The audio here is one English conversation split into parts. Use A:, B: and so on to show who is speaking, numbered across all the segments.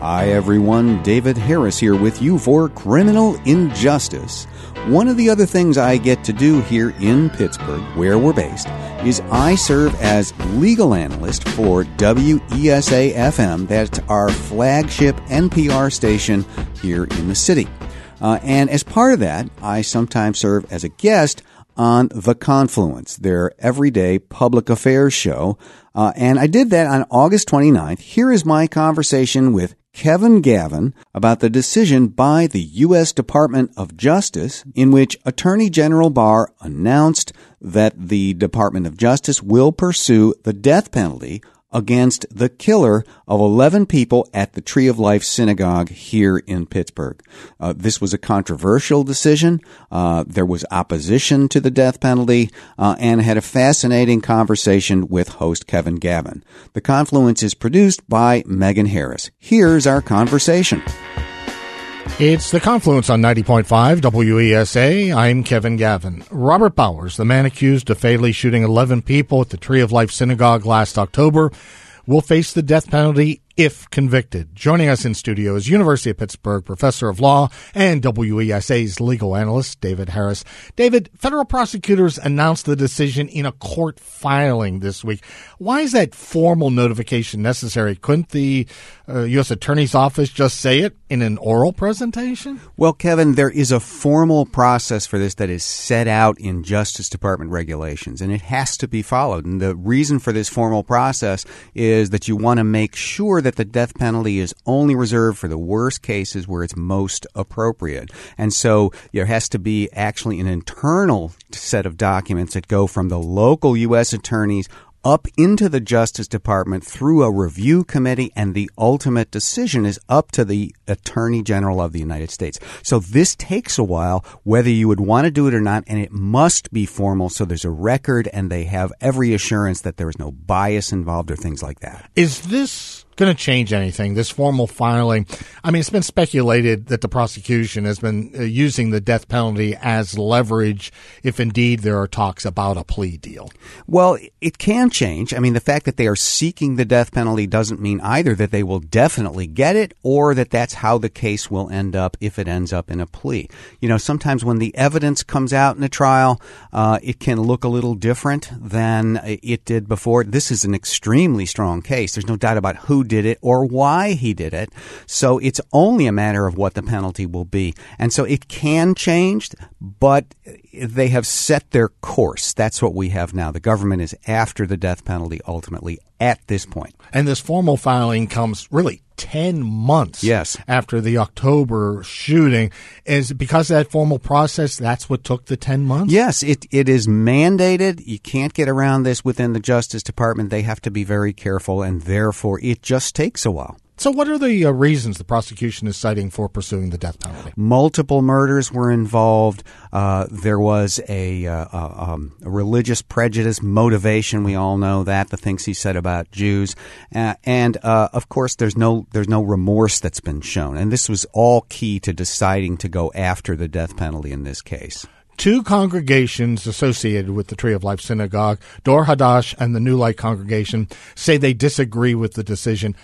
A: Hi, everyone. David Harris here with you for Criminal Injustice. One of the other things I get to do here in Pittsburgh, where we're based, is I serve as legal analyst for WESA FM. That's our flagship NPR station here in the city. Uh, and as part of that, I sometimes serve as a guest on The Confluence, their everyday public affairs show. Uh, and I did that on August 29th. Here is my conversation with Kevin Gavin about the decision by the U.S. Department of Justice in which Attorney General Barr announced that the Department of Justice will pursue the death penalty against the killer of 11 people at the Tree of Life Synagogue here in Pittsburgh. Uh, this was a controversial decision. Uh, there was opposition to the death penalty uh, and had a fascinating conversation with host Kevin Gavin. The Confluence is produced by Megan Harris. Here's our conversation.
B: It's the Confluence on 90.5 WESA. I'm Kevin Gavin. Robert Bowers, the man accused of fatally shooting 11 people at the Tree of Life Synagogue last October, will face the death penalty if convicted. Joining us in studio is University of Pittsburgh professor of law and WESA's legal analyst, David Harris. David, federal prosecutors announced the decision in a court filing this week. Why is that formal notification necessary? Couldn't the uh, U.S. Attorney's Office just say it in an oral presentation?
A: Well, Kevin, there is a formal process for this that is set out in Justice Department regulations, and it has to be followed. And the reason for this formal process is that you want to make sure that the death penalty is only reserved for the worst cases where it's most appropriate. And so there has to be actually an internal set of documents that go from the local U.S. attorneys up into the Justice Department through a review committee, and the ultimate decision is up to the Attorney General of the United States. So this takes a while, whether you would want to do it or not, and it must be formal so there's a record and they have every assurance that there is no bias involved or things like that.
B: Is this going to change anything. This formal filing, I mean, it's been speculated that the prosecution has been uh, using the death penalty as leverage if indeed there are talks about a plea deal.
A: Well, it can change. I mean, the fact that they are seeking the death penalty doesn't mean either that they will definitely get it or that that's how the case will end up if it ends up in a plea. You know, sometimes when the evidence comes out in a trial, uh, it can look a little different than it did before. This is an extremely strong case. There's no doubt about who did it or why he did it. So it's only a matter of what the penalty will be. And so it can change, but they have set their course. That's what we have now. The government is after the death penalty ultimately at this point.
B: And this formal filing comes really 10 months
A: yes.
B: after the October shooting. Is because that formal process, that's what took the 10 months?
A: Yes, it, it is mandated. You can't get around this within the Justice Department. They have to be very careful, and therefore it just takes a while.
B: So, what are the uh, reasons the prosecution is citing for pursuing the death penalty?
A: Multiple murders were involved. Uh, there was a, uh, um, a, religious prejudice motivation. We all know that the things he said about Jews, uh, and uh, of course, there's no there's no remorse that's been shown. And this was all key to deciding to go after the death penalty in this case
B: two congregations associated with the Tree of Life Synagogue, Dor Hadash and the New Light Congregation, say they disagree with the decision.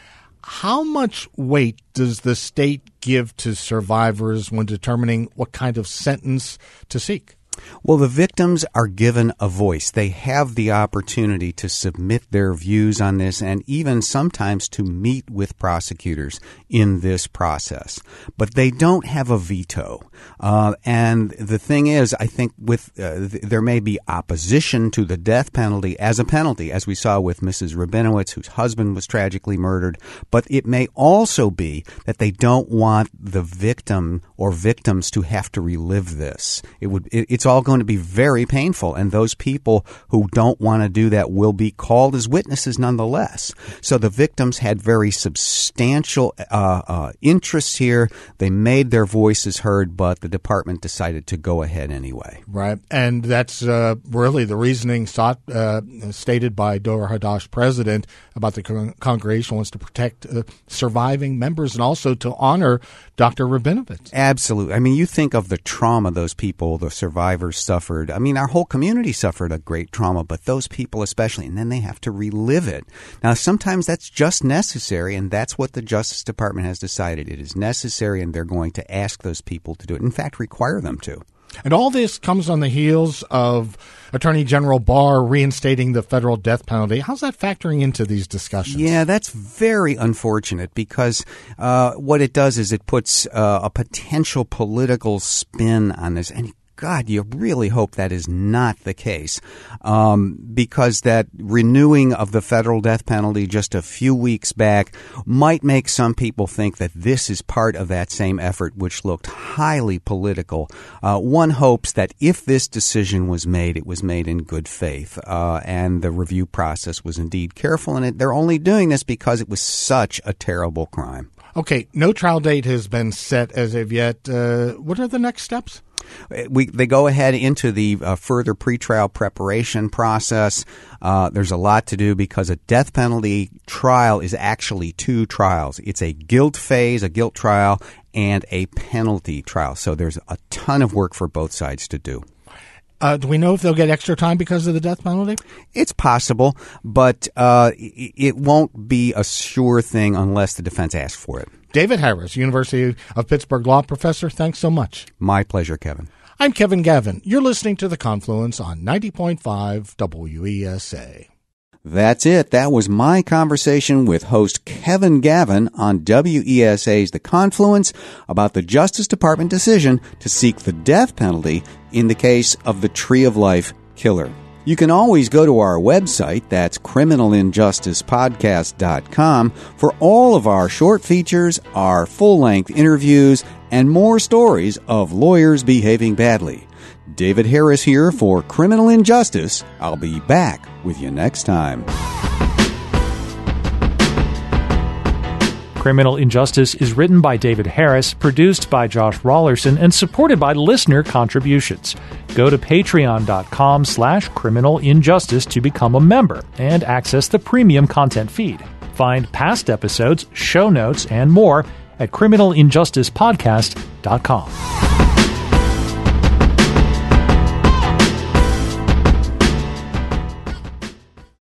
B: How much weight does the state give to survivors when determining what kind of sentence to seek?
A: Well, the victims are given a voice. They have the opportunity to submit their views on this and even sometimes to meet with prosecutors in this process. But they don't have a veto. Uh, and the thing is, I think with uh, th- there may be opposition to the death penalty as a penalty, as we saw with Mrs. Rabinowitz, whose husband was tragically murdered. But it may also be that they don't want the victim or victims to have to relive this. It would. It, it's all going to be very painful, and those people who don't want to do that will be called as witnesses nonetheless. So the victims had very substantial uh, uh, interests here. They made their voices heard, but the department decided to go ahead anyway.
B: Right, and that's uh, really the reasoning sought, uh, stated by Dor Hadash president about the con- congregation wants to protect uh, surviving members and also to honor Dr. Rabinowitz.
A: Absolutely. I mean, you think of the trauma those people, the survivors suffered. I mean, our whole community suffered a great trauma, but those people especially, and then they have to relive it. Now, sometimes that's just necessary, and that's what the Justice Department has decided. It is necessary, and they're going to ask those people to do it. In fact, require them to.
B: And all this comes on the heels of Attorney General Barr reinstating the federal death penalty. How's that factoring into these discussions?
A: Yeah, that's very unfortunate because uh, what it does is it puts uh, a potential political spin on this. And God, you really hope that is not the case, um, because that renewing of the federal death penalty just a few weeks back might make some people think that this is part of that same effort, which looked highly political. Uh, one hopes that if this decision was made, it was made in good faith, uh, and the review process was indeed careful. And it, they're only doing this because it was such a terrible crime.
B: Okay, no trial date has been set as of yet. Uh, what are the next steps?
A: We, they go ahead into the uh, further pretrial preparation process. Uh, there's a lot to do because a death penalty trial is actually two trials. It's a guilt phase, a guilt trial, and a penalty trial. So there's a ton of work for both sides to do.
B: Uh, do we know if they'll get extra time because of the death penalty?
A: It's possible, but uh, it won't be a sure thing unless the defense asks for it.
B: David Harris, University of Pittsburgh Law Professor, thanks so much.
A: My pleasure, Kevin.
B: I'm Kevin Gavin. You're listening to The Confluence on 90.5 WESA.
A: That's it. That was my conversation with host Kevin Gavin on WESA's The Confluence about the Justice Department decision to seek the death penalty in the case of the Tree of Life killer. You can always go to our website, that's criminalinjusticepodcast.com, for all of our short features, our full length interviews, and more stories of lawyers behaving badly. David Harris here for Criminal Injustice. I'll be back with you next time.
C: Criminal Injustice is written by David Harris, produced by Josh Raulerson, and supported by listener contributions. Go to patreon.com slash criminal injustice to become a member and access the premium content feed. Find past episodes, show notes, and more at criminalinjusticepodcast.com.